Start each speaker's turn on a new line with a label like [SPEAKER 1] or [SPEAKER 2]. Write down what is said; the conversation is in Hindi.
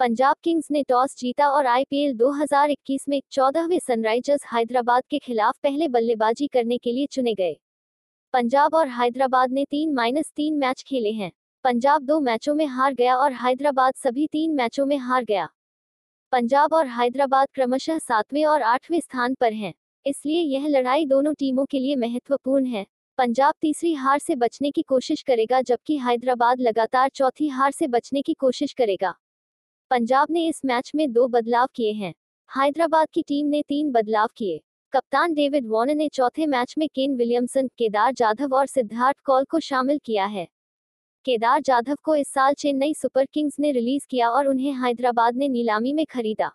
[SPEAKER 1] पंजाब किंग्स ने टॉस जीता और आईपीएल 2021 में चौदहवें सनराइजर्स हैदराबाद के खिलाफ पहले बल्लेबाजी करने के लिए चुने गए। पंजाब और हैदराबाद ने तीन माइनस तीन मैच खेले हैं। पंजाब दो मैचों में हार गया और हैदराबाद सभी तीन मैचों में हार गया। पंजाब और हैदराबाद क्रमशः सातवें और आठवें स्थान पर हैं, इसलिए यह लड़ाई दोनों टीमों के लिए महत्वपूर्ण है। पंजाब तीसरी हार से बचने की कोशिश करेगा जबकि हैदराबाद लगातार चौथी हार से बचने की कोशिश करेगा। पंजाब ने इस मैच में दो बदलाव किए हैं। हैदराबाद की टीम ने तीन बदलाव किए। कप्तान डेविड वॉर्नर ने चौथे मैच में केन विलियमसन, केदार जाधव और सिद्धार्थ कौल को शामिल किया है। केदार जाधव को इस साल चेन्नई सुपर किंग्स ने रिलीज़ किया और उन्हें हैदराबाद ने नीलामी में खरीदा।